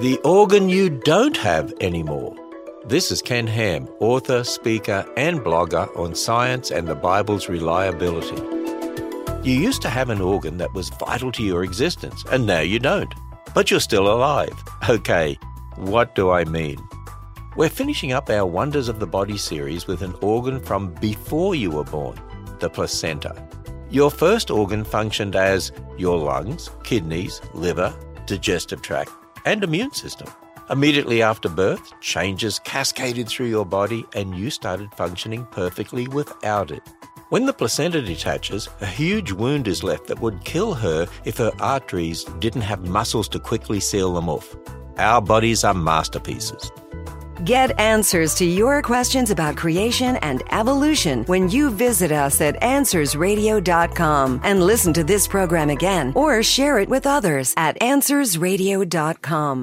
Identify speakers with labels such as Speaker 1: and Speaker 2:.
Speaker 1: The organ you don't have anymore. This is Ken Ham, author, speaker, and blogger on science and the Bible's reliability. You used to have an organ that was vital to your existence, and now you don't. But you're still alive. Okay, what do I mean? We're finishing up our Wonders of the Body series with an organ from before you were born, the placenta. Your first organ functioned as your lungs, kidneys, liver, digestive tract, and immune system. Immediately after birth, changes cascaded through your body and you started functioning perfectly without it. When the placenta detaches, a huge wound is left that would kill her if her arteries didn't have muscles to quickly seal them off. Our bodies are masterpieces.
Speaker 2: Get answers to your questions about creation and evolution when you visit us at AnswersRadio.com and listen to this program again or share it with others at AnswersRadio.com.